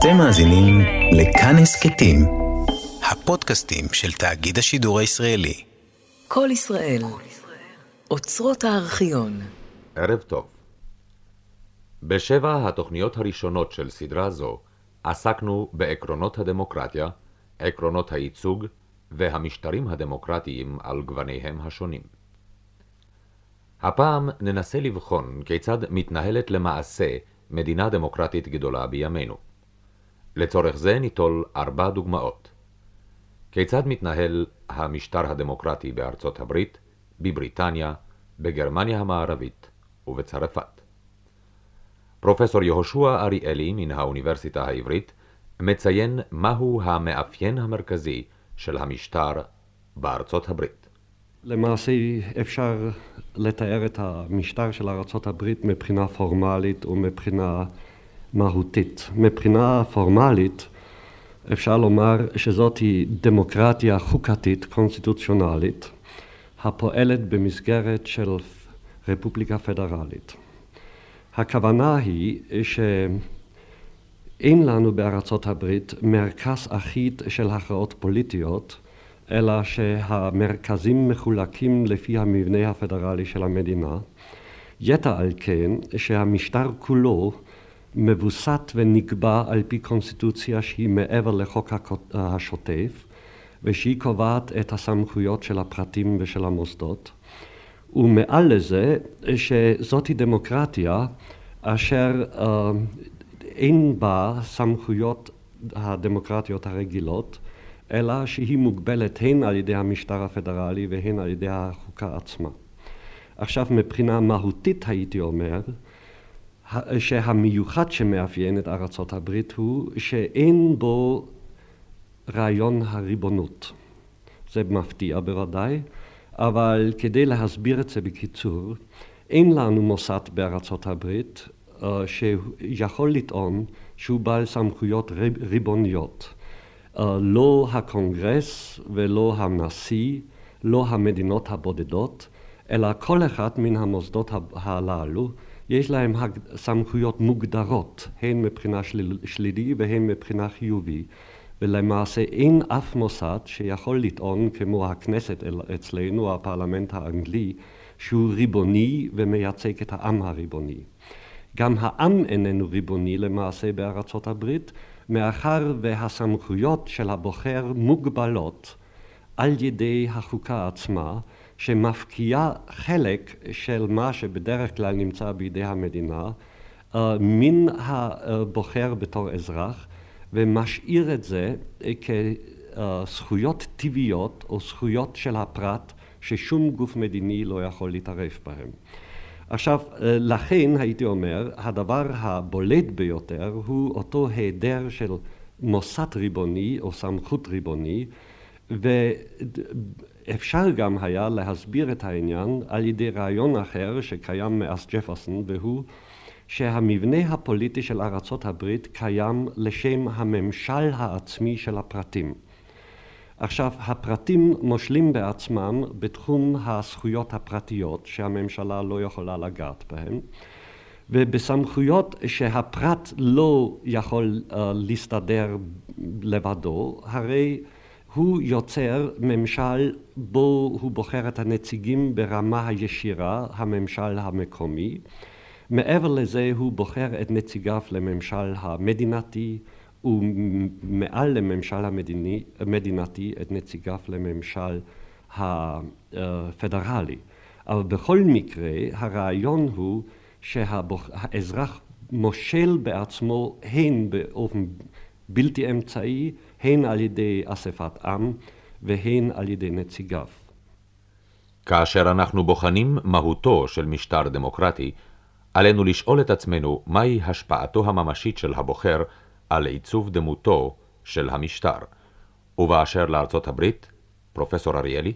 אתם מאזינים לכאן הסכתים, הפודקאסטים של תאגיד השידור הישראלי. כל ישראל, אוצרות הארכיון. ערב טוב. בשבע התוכניות הראשונות של סדרה זו עסקנו בעקרונות הדמוקרטיה, עקרונות הייצוג והמשטרים הדמוקרטיים על גווניהם השונים. הפעם ננסה לבחון כיצד מתנהלת למעשה מדינה דמוקרטית גדולה בימינו. לצורך זה ניטול ארבע דוגמאות. כיצד מתנהל המשטר הדמוקרטי בארצות הברית, בבריטניה, בגרמניה המערבית ובצרפת. פרופסור יהושע אריאלי מן האוניברסיטה העברית מציין מהו המאפיין המרכזי של המשטר בארצות הברית. למעשה אפשר לתאר את המשטר של ארצות הברית מבחינה פורמלית ומבחינה מהותית. מבחינה פורמלית אפשר לומר שזאת היא דמוקרטיה חוקתית קונסטיטוציונלית הפועלת במסגרת של רפובליקה פדרלית. הכוונה היא שאין לנו בארצות הברית מרכז אחיד של הכרעות פוליטיות אלא שהמרכזים מחולקים לפי המבנה הפדרלי של המדינה. יתר על כן שהמשטר כולו מבוסת ונקבע על פי קונסטיטוציה שהיא מעבר לחוק השוטף ושהיא קובעת את הסמכויות של הפרטים ושל המוסדות ומעל לזה שזאתי דמוקרטיה אשר אה, אין בה סמכויות הדמוקרטיות הרגילות אלא שהיא מוגבלת הן על ידי המשטר הפדרלי והן על ידי החוקה עצמה. עכשיו מבחינה מהותית הייתי אומר שהמיוחד שמאפיין את ארצות הברית הוא שאין בו רעיון הריבונות. זה מפתיע בוודאי, אבל כדי להסביר את זה בקיצור, אין לנו מוסד בארצות הברית uh, שיכול לטעון שהוא בעל סמכויות ריבוניות. Uh, לא הקונגרס ולא הנשיא, לא המדינות הבודדות, אלא כל אחד מן המוסדות הללו יש להם סמכויות מוגדרות, הן מבחינה של... שלילי והן מבחינה חיובי, ולמעשה אין אף מוסד שיכול לטעון כמו הכנסת אצלנו, הפרלמנט האנגלי, שהוא ריבוני ומייצג את העם הריבוני. גם העם איננו ריבוני למעשה בארצות הברית, מאחר והסמכויות של הבוחר מוגבלות על ידי החוקה עצמה, שמפקיעה חלק של מה שבדרך כלל נמצא בידי המדינה אה, מן הבוחר בתור אזרח ומשאיר את זה כזכויות טבעיות או זכויות של הפרט ששום גוף מדיני לא יכול להתערב בהם. עכשיו, אה, לכן הייתי אומר, הדבר הבולט ביותר הוא אותו היעדר של מוסד ריבוני או סמכות ריבוני, ואפשר גם היה להסביר את העניין על ידי רעיון אחר שקיים מאז ג'פרסון, והוא שהמבנה הפוליטי של ארצות הברית קיים לשם הממשל העצמי של הפרטים. עכשיו, הפרטים מושלים בעצמם בתחום הזכויות הפרטיות שהממשלה לא יכולה לגעת בהן, ובסמכויות שהפרט לא יכול uh, להסתדר לבדו, הרי הוא יוצר ממשל בו הוא בוחר את הנציגים ברמה הישירה, הממשל המקומי. מעבר לזה הוא בוחר את נציגיו לממשל המדינתי, ומעל לממשל המדינתי את נציגיו לממשל הפדרלי. אבל בכל מקרה הרעיון הוא שהאזרח מושל בעצמו הן באופן בלתי אמצעי, הן על ידי אספת עם והן על ידי נציגיו. כאשר אנחנו בוחנים מהותו של משטר דמוקרטי, עלינו לשאול את עצמנו מהי השפעתו הממשית של הבוחר על עיצוב דמותו של המשטר. ובאשר לארצות הברית, פרופסור אריאלי?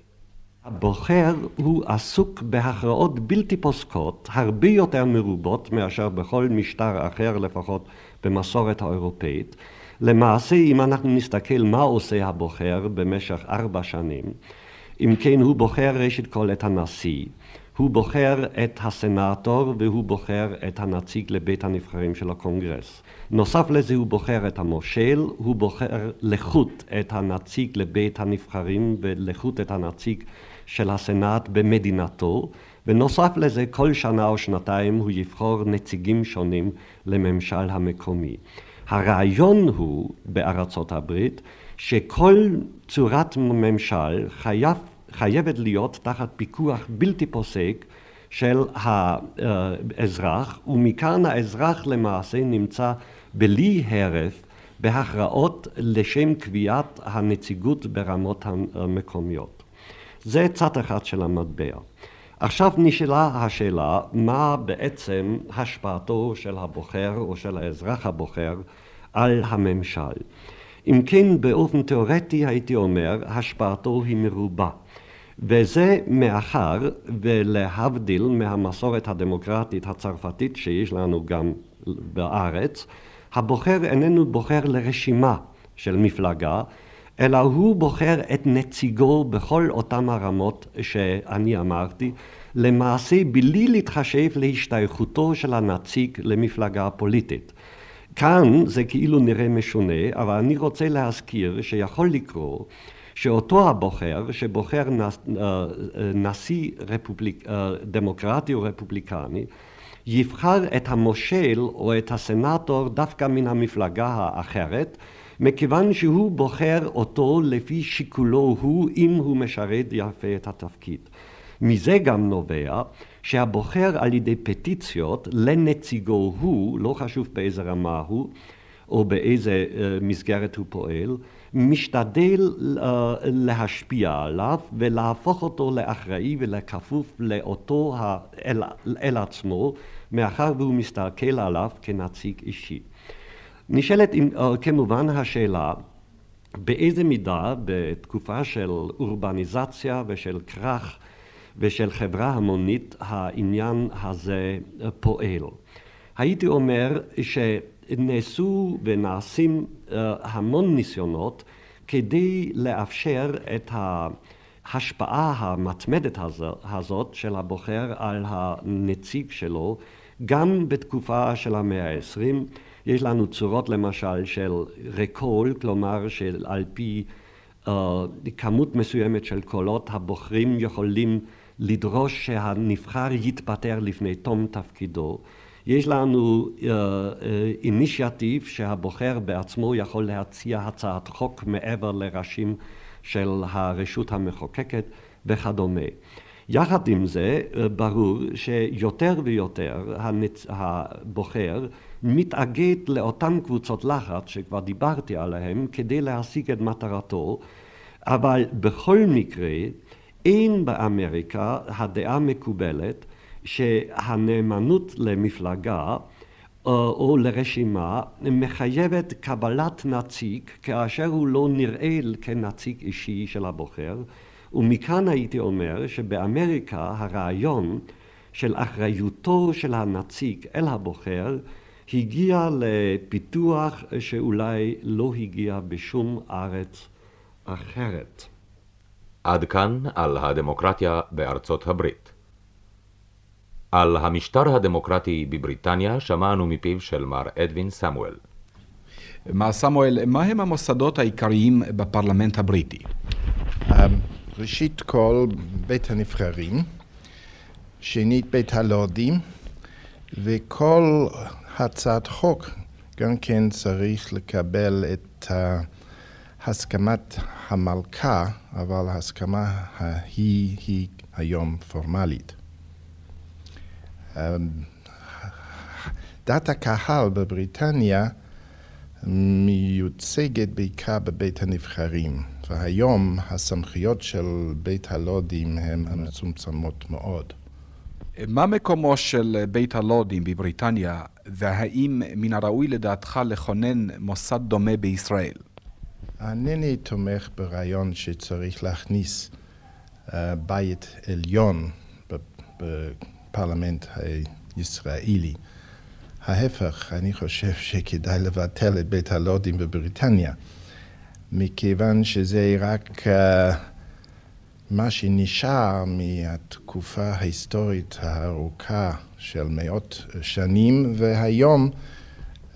הבוחר הוא עסוק בהכרעות בלתי פוסקות, הרבה יותר מרובות מאשר בכל משטר אחר, לפחות במסורת האירופאית. למעשה, אם אנחנו נסתכל מה עושה הבוחר במשך ארבע שנים, אם כן הוא בוחר ראשית כל את הנשיא, הוא בוחר את הסנאטור והוא בוחר את הנציג לבית הנבחרים של הקונגרס. נוסף לזה הוא בוחר את המושל, הוא בוחר לחוט את הנציג לבית הנבחרים ולחוט את הנציג של הסנאט במדינתו, ונוסף לזה כל שנה או שנתיים הוא יבחור נציגים שונים לממשל המקומי. הרעיון הוא בארצות הברית שכל צורת ממשל חייב, חייבת להיות תחת פיקוח בלתי פוסק של האזרח, ומכאן האזרח למעשה נמצא בלי הרף בהכרעות לשם קביעת הנציגות ברמות המקומיות. זה צד אחד של המטבע. עכשיו נשאלה השאלה מה בעצם השפעתו של הבוחר או של האזרח הבוחר על הממשל. אם כן באופן תיאורטי הייתי אומר השפעתו היא מרובה וזה מאחר ולהבדיל מהמסורת הדמוקרטית הצרפתית שיש לנו גם בארץ הבוחר איננו בוחר לרשימה של מפלגה אלא הוא בוחר את נציגו בכל אותם הרמות שאני אמרתי, למעשה בלי להתחשב להשתייכותו של הנציג למפלגה הפוליטית. כאן זה כאילו נראה משונה, אבל אני רוצה להזכיר שיכול לקרות שאותו הבוחר שבוחר נשיא רפובליק, דמוקרטי או רפובליקני יבחר את המושל או את הסנאטור דווקא מן המפלגה האחרת מכיוון שהוא בוחר אותו לפי שיקולו הוא אם הוא משרת יפה את התפקיד. מזה גם נובע שהבוחר על ידי פטיציות לנציגו הוא, לא חשוב באיזה רמה הוא או באיזה מסגרת הוא פועל, משתדל להשפיע עליו ולהפוך אותו לאחראי ולכפוף לאותו אל, אל עצמו מאחר והוא מסתכל עליו כנציג אישי. נשאלת כמובן השאלה באיזה מידה בתקופה של אורבניזציה ושל כרך ושל חברה המונית העניין הזה פועל. הייתי אומר שנעשו ונעשים המון ניסיונות כדי לאפשר את ההשפעה המתמדת הזאת של הבוחר על הנציג שלו גם בתקופה של המאה העשרים יש לנו צורות למשל של רקול, כלומר שעל פי uh, כמות מסוימת של קולות הבוחרים יכולים לדרוש שהנבחר יתפטר לפני תום תפקידו. יש לנו אינישיאטיב uh, uh, שהבוחר בעצמו יכול להציע הצעת חוק מעבר לראשים של הרשות המחוקקת וכדומה. יחד עם זה ברור שיותר ויותר הנצ... הבוחר מתאגד לאותן קבוצות לחץ שכבר דיברתי עליהן כדי להשיג את מטרתו, אבל בכל מקרה אין באמריקה הדעה מקובלת שהנאמנות למפלגה או לרשימה מחייבת קבלת נציג כאשר הוא לא נראה כנציג אישי של הבוחר ומכאן הייתי אומר שבאמריקה הרעיון של אחריותו של הנציג אל הבוחר הגיע לפיתוח שאולי לא הגיע בשום ארץ אחרת. עד כאן על הדמוקרטיה בארצות הברית. על המשטר הדמוקרטי בבריטניה שמענו מפיו של מר אדווין סמואל. מר סמואל, מהם המוסדות העיקריים בפרלמנט הבריטי? אמ, ראשית כל, בית הנבחרים, שנית בית הלורדים, וכל הצעת חוק גם כן צריך לקבל את הסכמת המלכה, אבל ההסכמה היא, היא היום פורמלית. אמ, דת הקהל בבריטניה מיוצגת בעיקר בבית הנבחרים, והיום הסמכויות של בית הלודים הן מצומצמות מאוד. מה מקומו של בית הלודים בבריטניה, והאם מן הראוי לדעתך לכונן מוסד דומה בישראל? אינני תומך ברעיון שצריך להכניס uh, בית עליון בפרלמנט הישראלי. ההפך, אני חושב שכדאי לבטל את בית הלודים בבריטניה, מכיוון שזה רק uh, מה שנשאר מהתקופה ההיסטורית הארוכה של מאות שנים, והיום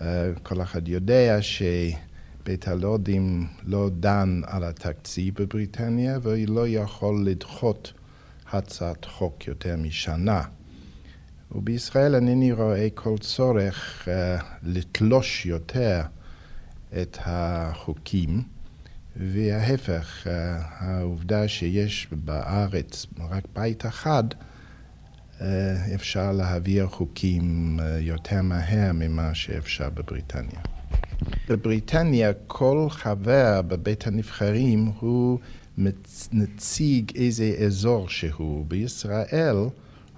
אה, כל אחד יודע שבית הלורדים לא דן על התקציב בבריטניה ולא יכול לדחות הצעת חוק יותר משנה. ובישראל אינני רואה כל צורך uh, לתלוש יותר את החוקים, וההפך, uh, העובדה שיש בארץ רק בית אחד, uh, אפשר להעביר חוקים uh, יותר מהר ממה שאפשר בבריטניה. בבריטניה כל חבר בבית הנבחרים הוא נציג איזה אזור שהוא. בישראל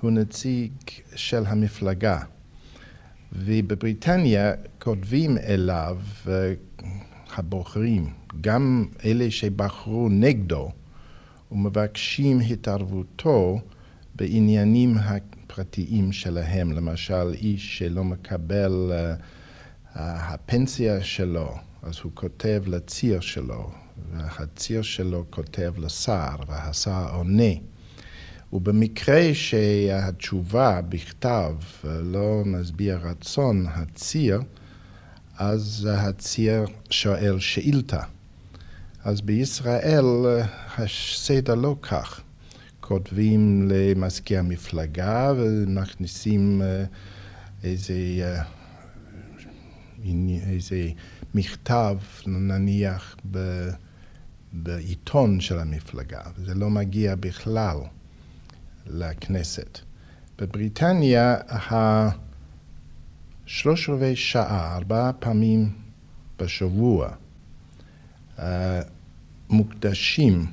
הוא נציג של המפלגה. ובבריטניה כותבים אליו הבוחרים, גם אלה שבחרו נגדו, ומבקשים התערבותו בעניינים הפרטיים שלהם. למשל, איש שלא מקבל uh, הפנסיה שלו, אז הוא כותב לציר שלו, והציר שלו כותב לשר, והשר עונה. ובמקרה שהתשובה בכתב לא משביע רצון הציר, אז הציר שואל שאילתה. אז בישראל הסדר לא כך. כותבים למזכיר המפלגה ומכניסים אה, איזה, אה, איזה מכתב, נניח, בעיתון של המפלגה, וזה לא מגיע בכלל. לכנסת. בבריטניה השלוש רבעי שעה, ארבעה פעמים בשבוע, אה, מוקדשים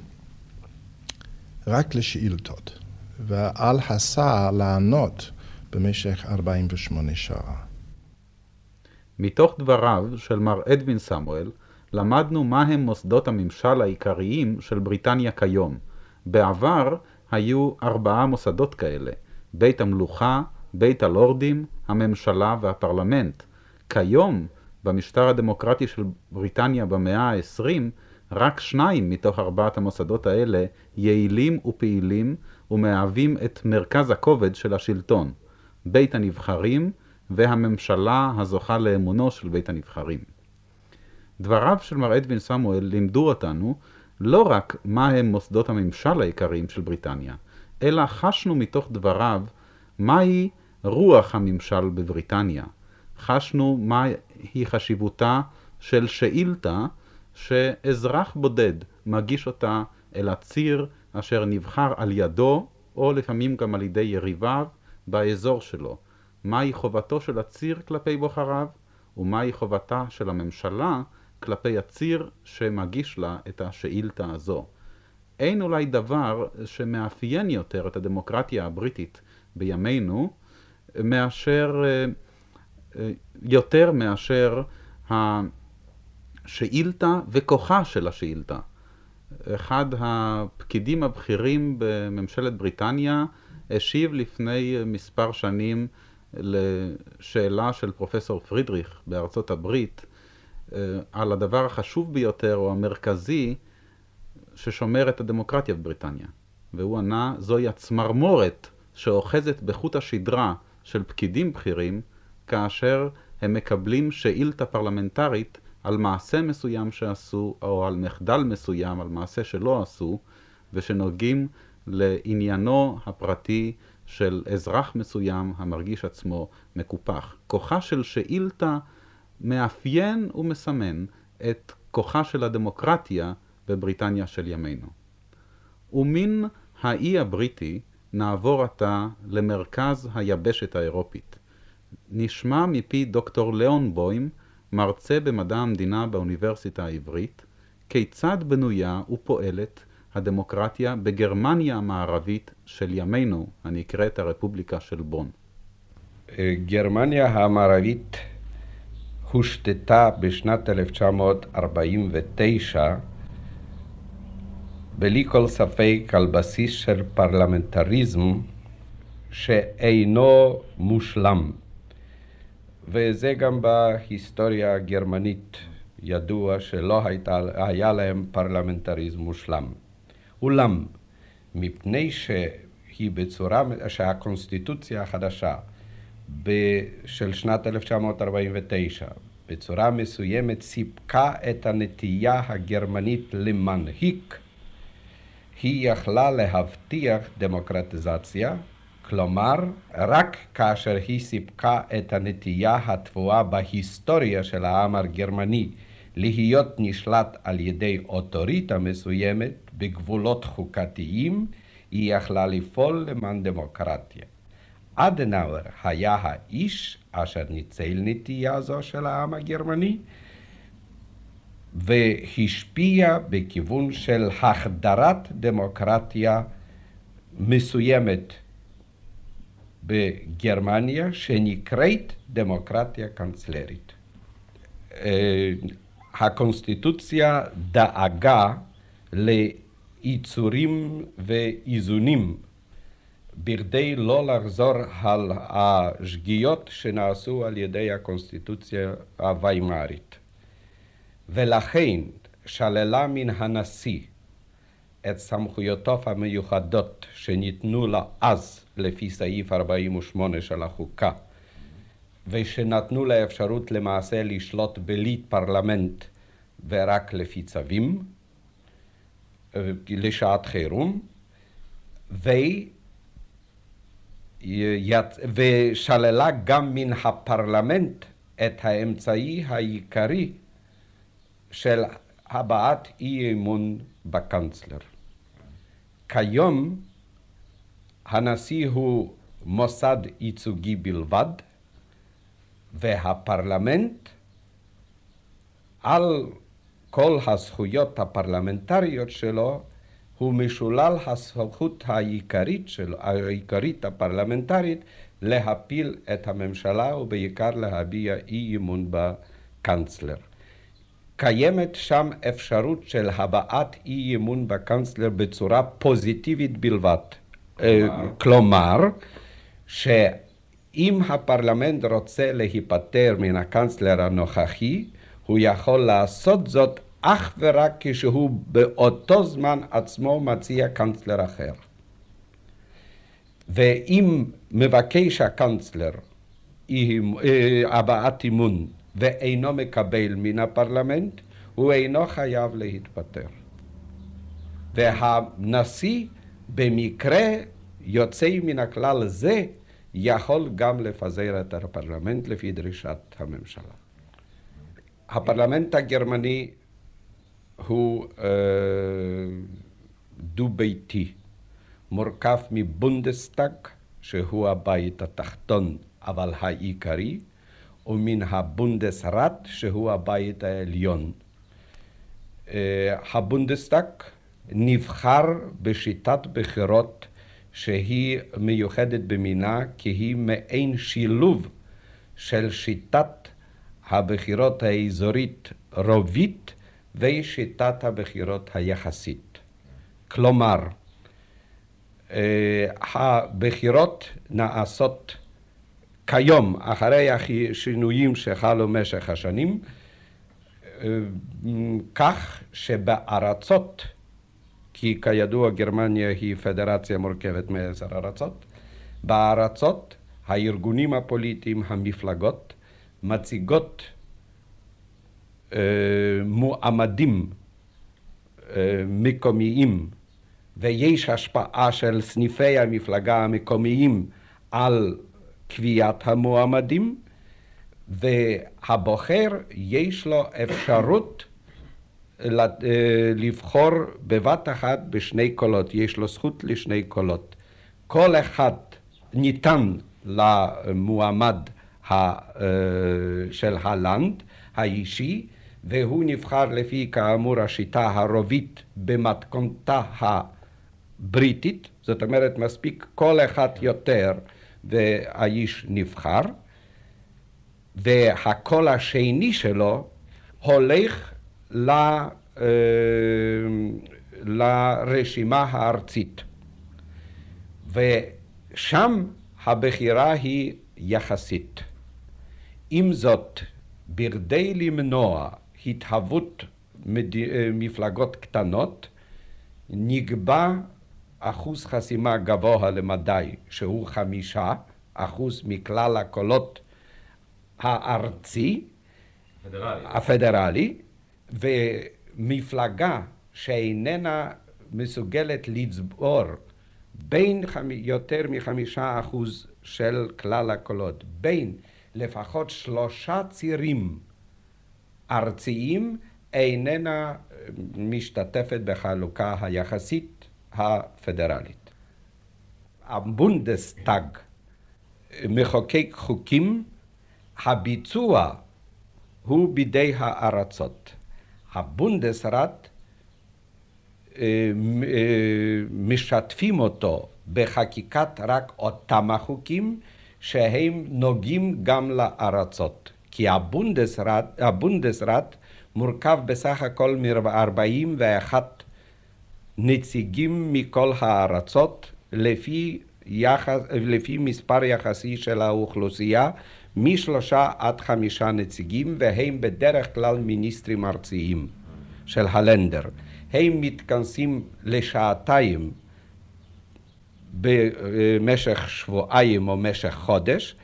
רק לשאילתות, ועל השר לענות במשך 48 שעה. מתוך דבריו של מר אדווין סמואל, למדנו מהם מוסדות הממשל העיקריים של בריטניה כיום. בעבר היו ארבעה מוסדות כאלה, בית המלוכה, בית הלורדים, הממשלה והפרלמנט. כיום, במשטר הדמוקרטי של בריטניה במאה ה-20, רק שניים מתוך ארבעת המוסדות האלה יעילים ופעילים ומהווים את מרכז הכובד של השלטון, בית הנבחרים והממשלה הזוכה לאמונו של בית הנבחרים. דבריו של מר אדווין סמואל לימדו אותנו לא רק מה הם מוסדות הממשל העיקריים של בריטניה, אלא חשנו מתוך דבריו מהי רוח הממשל בבריטניה. חשנו מהי חשיבותה של שאילתה שאזרח בודד מגיש אותה אל הציר אשר נבחר על ידו, או לפעמים גם על ידי יריביו, באזור שלו. מהי חובתו של הציר כלפי בוחריו, ומהי חובתה של הממשלה כלפי הציר שמגיש לה את השאילתה הזו. אין אולי דבר שמאפיין יותר את הדמוקרטיה הבריטית בימינו, מאשר, אה, אה, יותר מאשר השאילתה וכוחה של השאילתה. אחד הפקידים הבכירים בממשלת בריטניה השיב לפני מספר שנים לשאלה של פרופסור פרידריך בארצות הברית, על הדבר החשוב ביותר או המרכזי ששומר את הדמוקרטיה בבריטניה. והוא ענה, זוהי הצמרמורת שאוחזת בחוט השדרה של פקידים בכירים כאשר הם מקבלים שאילתה פרלמנטרית על מעשה מסוים שעשו או על מחדל מסוים, על מעשה שלא עשו ושנוגעים לעניינו הפרטי של אזרח מסוים המרגיש עצמו מקופח. כוחה של שאילתה מאפיין ומסמן את כוחה של הדמוקרטיה בבריטניה של ימינו. ומן האי הבריטי נעבור עתה למרכז היבשת האירופית. נשמע מפי דוקטור ליאון בוים, מרצה במדע המדינה באוניברסיטה העברית, כיצד בנויה ופועלת הדמוקרטיה בגרמניה המערבית של ימינו, הנקראת הרפובליקה של בון. גרמניה המערבית הושתתה בשנת 1949 בלי כל ספק על בסיס של פרלמנטריזם שאינו מושלם. וזה גם בהיסטוריה הגרמנית ידוע שלא הייתה, היה להם פרלמנטריזם מושלם. אולם, מפני שהיא בצורה, שהקונסטיטוציה החדשה של שנת 1949 בצורה מסוימת סיפקה את הנטייה הגרמנית למנהיג, היא יכלה להבטיח דמוקרטיזציה, כלומר, רק כאשר היא סיפקה את הנטייה התבואה בהיסטוריה של העם הגרמני להיות נשלט על ידי אוטוריטה מסוימת בגבולות חוקתיים, היא יכלה לפעול למען דמוקרטיה. אדנאואר היה האיש אשר ניצל נטייה זו של העם הגרמני, והשפיע בכיוון של החדרת דמוקרטיה מסוימת בגרמניה, שנקראת דמוקרטיה קנצלרית. הקונסטיטוציה דאגה ליצורים ואיזונים בכדי לא לחזור על השגיאות שנעשו על ידי הקונסטיטוציה הוויימרית. ולכן שללה מן הנשיא את סמכויותיו המיוחדות שניתנו לה אז לפי סעיף 48 של החוקה, ושנתנו לה אפשרות למעשה לשלוט בלי פרלמנט ורק לפי צווים לשעת חירום, ו... ושללה גם מן הפרלמנט את האמצעי העיקרי של הבעת אי אמון בקנצלר. כיום הנשיא הוא מוסד ייצוגי בלבד, והפרלמנט על כל הזכויות הפרלמנטריות שלו הוא משולל הסמכות העיקרית, של, העיקרית הפרלמנטרית להפיל את הממשלה ובעיקר להביע אי אמון בקנצלר. קיימת שם אפשרות של הבעת אי אמון בקנצלר בצורה פוזיטיבית בלבד. כלומר, שאם הפרלמנט רוצה להיפטר מן הקנצלר הנוכחי, הוא יכול לעשות זאת אך ורק כשהוא באותו זמן עצמו מציע קנצלר אחר. ואם מבקש הקנצלר הבעת אמון ואינו מקבל מן הפרלמנט, הוא אינו חייב להתפטר. והנשיא במקרה יוצא מן הכלל זה יכול גם לפזר את הפרלמנט לפי דרישת הממשלה. הפרלמנט הגרמני הוא אה, דו-ביתי, מורכב מבונדסטאג, שהוא הבית התחתון אבל העיקרי, ומן הבונדסראט, שהוא הבית העליון. אה, הבונדסטאג נבחר בשיטת בחירות שהיא מיוחדת במינה, כי היא מעין שילוב של שיטת הבחירות האזורית רובית ושיטת הבחירות היחסית. כלומר, אה, הבחירות נעשות כיום, אחרי השינויים שחלו במשך השנים, אה, כך שבארצות, כי כידוע גרמניה היא פדרציה מורכבת מעשר ארצות, בארצות הארגונים הפוליטיים, המפלגות, מציגות מועמדים אה, מקומיים ויש השפעה של סניפי המפלגה המקומיים על קביעת המועמדים והבוחר יש לו אפשרות אה, לבחור בבת אחת בשני קולות, יש לו זכות לשני קולות. כל אחד ניתן למועמד של הלנד האישי והוא נבחר לפי כאמור השיטה הרובית במתכונתה הבריטית, זאת אומרת מספיק כל אחד יותר והאיש נבחר, והקול השני שלו הולך ל, אה, לרשימה הארצית. ושם הבחירה היא יחסית. עם זאת, בכדי למנוע התהוות מפלגות קטנות, נקבע אחוז חסימה גבוה למדי, שהוא חמישה אחוז מכלל הקולות הארצי, פדרלי. הפדרלי, ומפלגה שאיננה מסוגלת לצבור בין חמ... יותר מחמישה אחוז של כלל הקולות, בין לפחות שלושה צירים ארציים, איננה משתתפת בחלוקה היחסית הפדרלית. הבונדסטאג מחוקק חוקים, הביצוע הוא בידי הארצות. הבונדסראט אה, אה, משתפים אותו בחקיקת רק אותם החוקים שהם נוגעים גם לארצות. כי הבונדסראט, הבונדסראט מורכב בסך הכל מ-41 נציגים מכל הארצות לפי, יחס, לפי מספר יחסי של האוכלוסייה משלושה עד חמישה נציגים והם בדרך כלל מיניסטרים ארציים של הלנדר. הם מתכנסים לשעתיים במשך שבועיים או משך חודש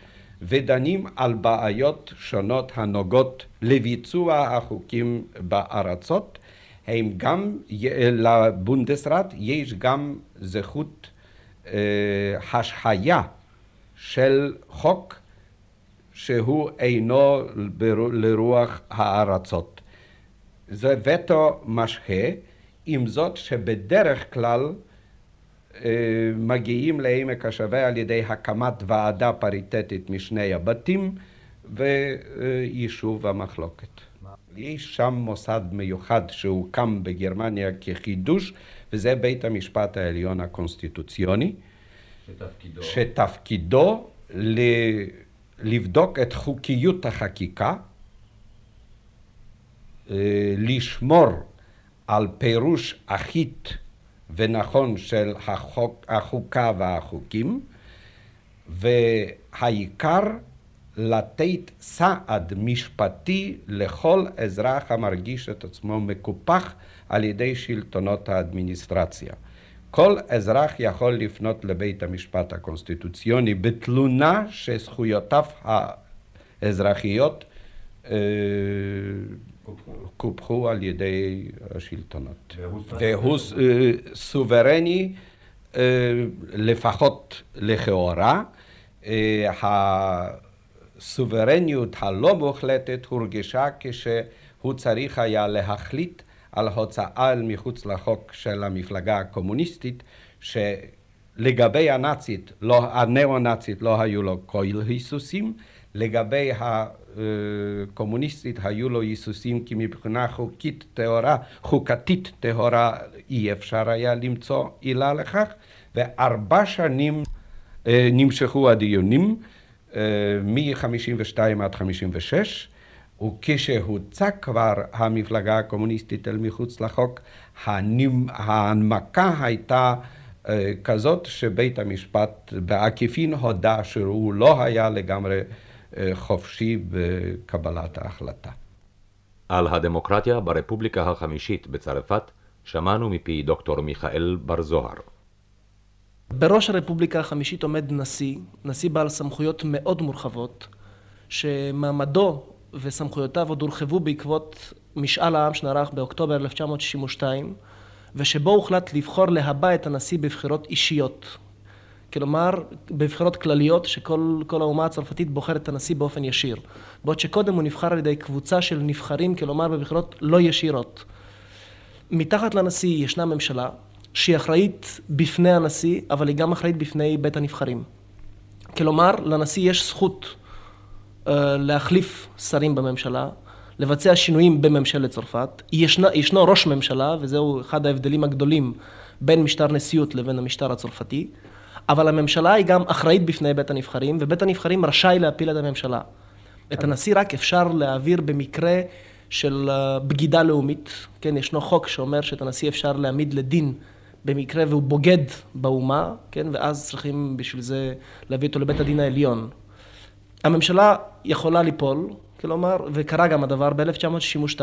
ודנים על בעיות שונות הנוגעות לביצוע החוקים בארצות. הם גם, לבונדסראט יש גם זכות אה, השהיה של חוק שהוא אינו לרוח הארצות. זה וטו משהה, עם זאת שבדרך כלל אה, מגיעים לעמק השווה על ידי הקמת ועדה פריטטית משני הבתים ויישוב המחלוקת. יש שם מוסד מיוחד שהוקם בגרמניה כחידוש, וזה בית המשפט העליון הקונסטיטוציוני, שתפקידו, שתפקידו ל... לבדוק את חוקיות החקיקה, אה, לשמור על פירוש אחיד ונכון של החוק, החוקה והחוקים, והעיקר לתת סעד משפטי לכל אזרח המרגיש את עצמו מקופח על ידי שלטונות האדמיניסטרציה. כל אזרח יכול לפנות לבית המשפט הקונסטיטוציוני בתלונה שזכויותיו האזרחיות אה, קופחו על ידי השלטונות. והוא אה, סוברני אה, לפחות לכאורה. הסוברניות הלא מוחלטת הורגשה כשהוא צריך היה להחליט על הוצאה אל מחוץ לחוק של המפלגה הקומוניסטית, שלגבי הנאצית, לא, הנאו-נאצית לא היו לו כל היסוסים, לגבי הקומוניסטית היו לו היסוסים כי מבחינה חוקית טהורה, חוקתית טהורה אי אפשר היה למצוא עילה לכך, וארבע שנים אה, נמשכו הדיונים, אה, מ-52 עד 56, וכשהוצא כבר המפלגה הקומוניסטית אל מחוץ לחוק, ההנמקה הייתה אה, כזאת שבית המשפט בעקיפין הודה שהוא לא היה לגמרי אה, חופשי בקבלת ההחלטה. על הדמוקרטיה ברפובליקה החמישית בצרפת שמענו מפי דוקטור מיכאל בר זוהר. בראש הרפובליקה החמישית עומד נשיא, נשיא בעל סמכויות מאוד מורחבות, שמעמדו וסמכויותיו עוד הורחבו בעקבות משאל העם שנערך באוקטובר 1962 ושבו הוחלט לבחור להבא את הנשיא בבחירות אישיות. כלומר, בבחירות כלליות שכל האומה הצרפתית בוחרת את הנשיא באופן ישיר. בעוד שקודם הוא נבחר על ידי קבוצה של נבחרים, כלומר בבחירות לא ישירות. מתחת לנשיא ישנה ממשלה שהיא אחראית בפני הנשיא, אבל היא גם אחראית בפני בית הנבחרים. כלומר, לנשיא יש זכות אה, להחליף שרים בממשלה, לבצע שינויים בממשלת צרפת. ישנה, ישנו ראש ממשלה, וזהו אחד ההבדלים הגדולים בין משטר נשיאות לבין המשטר הצרפתי, אבל הממשלה היא גם אחראית בפני בית הנבחרים, ובית הנבחרים רשאי להפיל את הממשלה. את הנשיא רק אפשר להעביר במקרה של אה, בגידה לאומית, כן, ישנו חוק שאומר שאת הנשיא אפשר להעמיד לדין במקרה והוא בוגד באומה, כן, ואז צריכים בשביל זה להביא אותו לבית הדין העליון. הממשלה יכולה ליפול, כלומר, וקרה גם הדבר ב-1962,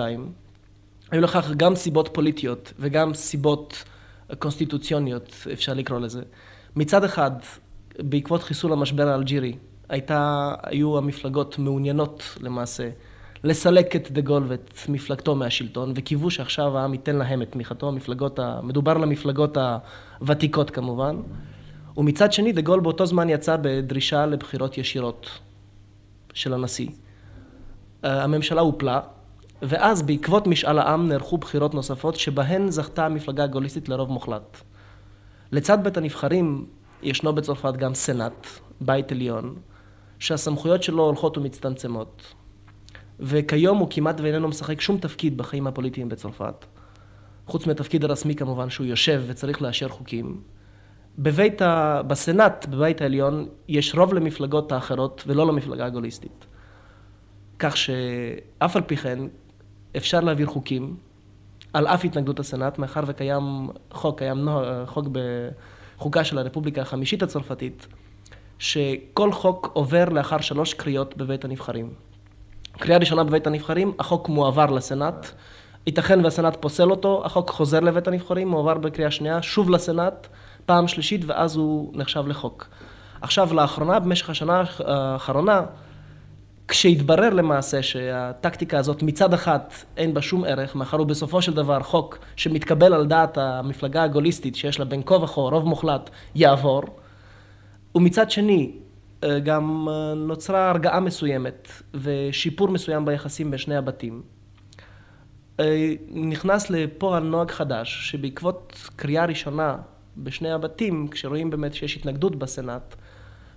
היו לכך גם סיבות פוליטיות וגם סיבות קונסטיטוציוניות, אפשר לקרוא לזה. מצד אחד, בעקבות חיסול המשבר האלג'ירי, הייתה, היו המפלגות מעוניינות למעשה לסלק את דה גול ואת מפלגתו מהשלטון, וקיוו שעכשיו העם ייתן להם את תמיכתו, המפלגות, ה... מדובר למפלגות הוותיקות כמובן. ומצד שני, דה גול באותו זמן יצא בדרישה לבחירות ישירות של הנשיא. אה, הממשלה הופלה, ואז בעקבות משאל העם נערכו בחירות נוספות שבהן זכתה המפלגה הגוליסטית לרוב מוחלט. לצד בית הנבחרים ישנו בצרפת גם סנאט, בית עליון, שהסמכויות שלו הולכות ומצטמצמות. וכיום הוא כמעט ואיננו משחק שום תפקיד בחיים הפוליטיים בצרפת. חוץ מהתפקיד הרשמי כמובן שהוא יושב וצריך לאשר חוקים. בבית ה... בסנאט, בבית העליון, יש רוב למפלגות האחרות ולא למפלגה הגוליסטית. כך שאף על פי כן אפשר להעביר חוקים על אף התנגדות הסנאט, מאחר וקיים חוק, קיים נוה, חוק בחוקה של הרפובליקה החמישית הצרפתית, שכל חוק עובר לאחר שלוש קריאות בבית הנבחרים. קריאה ראשונה בבית הנבחרים, החוק מועבר לסנאט, ייתכן והסנאט פוסל אותו, החוק חוזר לבית הנבחרים, מועבר בקריאה שנייה, שוב לסנאט, פעם שלישית, ואז הוא נחשב לחוק. עכשיו, לאחרונה, במשך השנה האחרונה, כשהתברר למעשה שהטקטיקה הזאת מצד אחד אין בה שום ערך, מאחר הוא בסופו של דבר חוק שמתקבל על דעת המפלגה הגוליסטית שיש לה בין כה וכה רוב מוחלט יעבור, ומצד שני אה, גם אה, נוצרה הרגעה מסוימת ושיפור מסוים ביחסים בין שני הבתים. אה, נכנס לפועל נוהג חדש שבעקבות קריאה ראשונה בשני הבתים, כשרואים באמת שיש התנגדות בסנאט,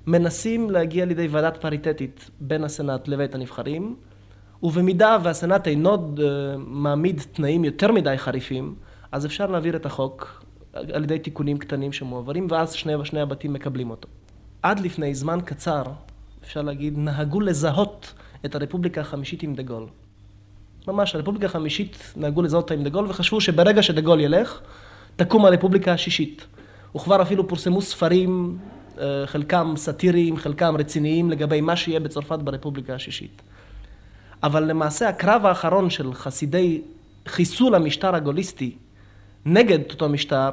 מנסים להגיע לידי ועדת פריטטית בין הסנאט לבית הנבחרים, ובמידה והסנאט אינו מעמיד תנאים יותר מדי חריפים, אז אפשר להעביר את החוק על ידי תיקונים קטנים שמועברים, ואז שני, שני הבתים מקבלים אותו. עד לפני זמן קצר, אפשר להגיד, נהגו לזהות את הרפובליקה החמישית עם דה גול. ממש, הרפובליקה החמישית נהגו לזהות אותה עם דה גול, וחשבו שברגע שדה גול ילך, תקום הרפובליקה השישית. וכבר אפילו פורסמו ספרים אה, חלקם סאטיריים, חלקם רציניים, לגבי מה שיהיה בצרפת ברפובליקה השישית. אבל למעשה הקרב האחרון של חסידי חיסול המשטר הגוליסטי נגד אותו משטר,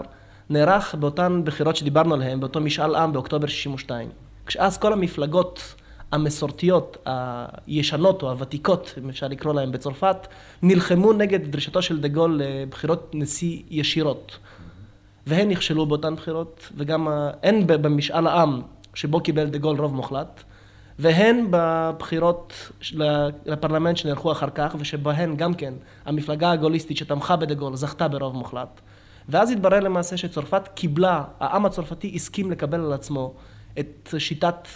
נערך באותן בחירות שדיברנו עליהן, באותו משאל עם באוקטובר 62. כשאז כל המפלגות המסורתיות, הישנות או הוותיקות, אם אפשר לקרוא להן בצרפת, נלחמו נגד דרישתו של דה גול לבחירות נשיא ישירות. והן נכשלו באותן בחירות, וגם הן במשאל העם שבו קיבל דה גול רוב מוחלט, והן בבחירות לפרלמנט שנערכו אחר כך, ושבהן גם כן המפלגה הגוליסטית שתמכה בדה גול זכתה ברוב מוחלט. ואז התברר למעשה שצרפת קיבלה, העם הצרפתי הסכים לקבל על עצמו את שיטת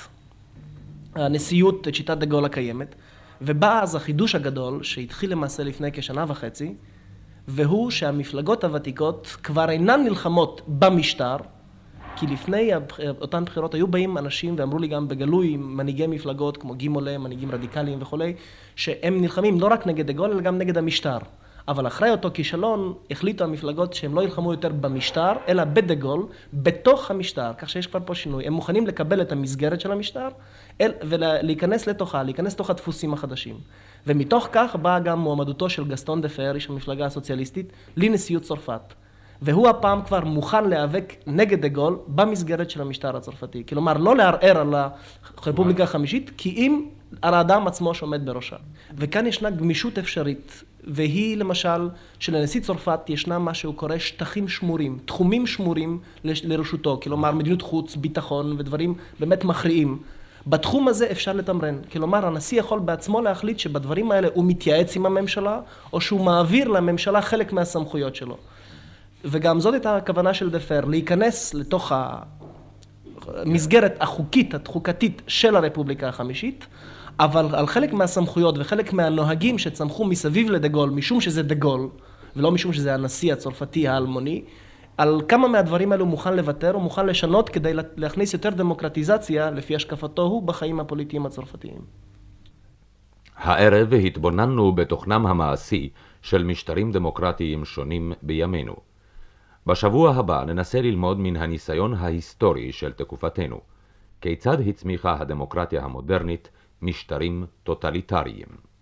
הנשיאות, את שיטת דה גול הקיימת, ובא אז החידוש הגדול שהתחיל למעשה לפני כשנה וחצי, והוא שהמפלגות הוותיקות כבר אינן נלחמות במשטר, כי לפני אותן בחירות היו באים אנשים ואמרו לי גם בגלוי, מנהיגי מפלגות כמו גימולה, מנהיגים רדיקליים וכולי, שהם נלחמים לא רק נגד דה גול אלא גם נגד המשטר. אבל אחרי אותו כישלון החליטו המפלגות שהם לא ילחמו יותר במשטר, אלא בדה גול, בתוך המשטר, כך שיש כבר פה שינוי. הם מוכנים לקבל את המסגרת של המשטר אל, ולהיכנס לתוכה, להיכנס לתוך הדפוסים החדשים. ומתוך כך באה גם מועמדותו של גסטון דה פאר, איש המפלגה הסוציאליסטית, לנשיאות צרפת. והוא הפעם כבר מוכן להיאבק נגד דה גול במסגרת של המשטר הצרפתי. כלומר, לא לערער על הרפובליקה החמישית, כי אם על האדם עצמו שעומד בראשה. וכאן ישנה גמישות אפשרית, והיא למשל, שלנשיא צרפת ישנה מה שהוא קורא שטחים שמורים, תחומים שמורים לרשותו, כלומר מדיניות חוץ, ביטחון ודברים באמת מכריעים. בתחום הזה אפשר לתמרן. כלומר, הנשיא יכול בעצמו להחליט שבדברים האלה הוא מתייעץ עם הממשלה, או שהוא מעביר לממשלה חלק מהסמכויות שלו. וגם זאת הייתה הכוונה של דפר, להיכנס לתוך המסגרת החוקית, התחוקתית של הרפובליקה החמישית, אבל על חלק מהסמכויות וחלק מהנוהגים שצמחו מסביב לדה גול, משום שזה דה גול, ולא משום שזה הנשיא הצרפתי האלמוני, על כמה מהדברים האלו מוכן לוותר, הוא מוכן לשנות כדי להכניס יותר דמוקרטיזציה, לפי השקפתו הוא, בחיים הפוליטיים הצרפתיים. הערב התבוננו בתוכנם המעשי של משטרים דמוקרטיים שונים בימינו. בשבוע הבא ננסה ללמוד מן הניסיון ההיסטורי של תקופתנו, כיצד הצמיחה הדמוקרטיה המודרנית משטרים טוטליטריים.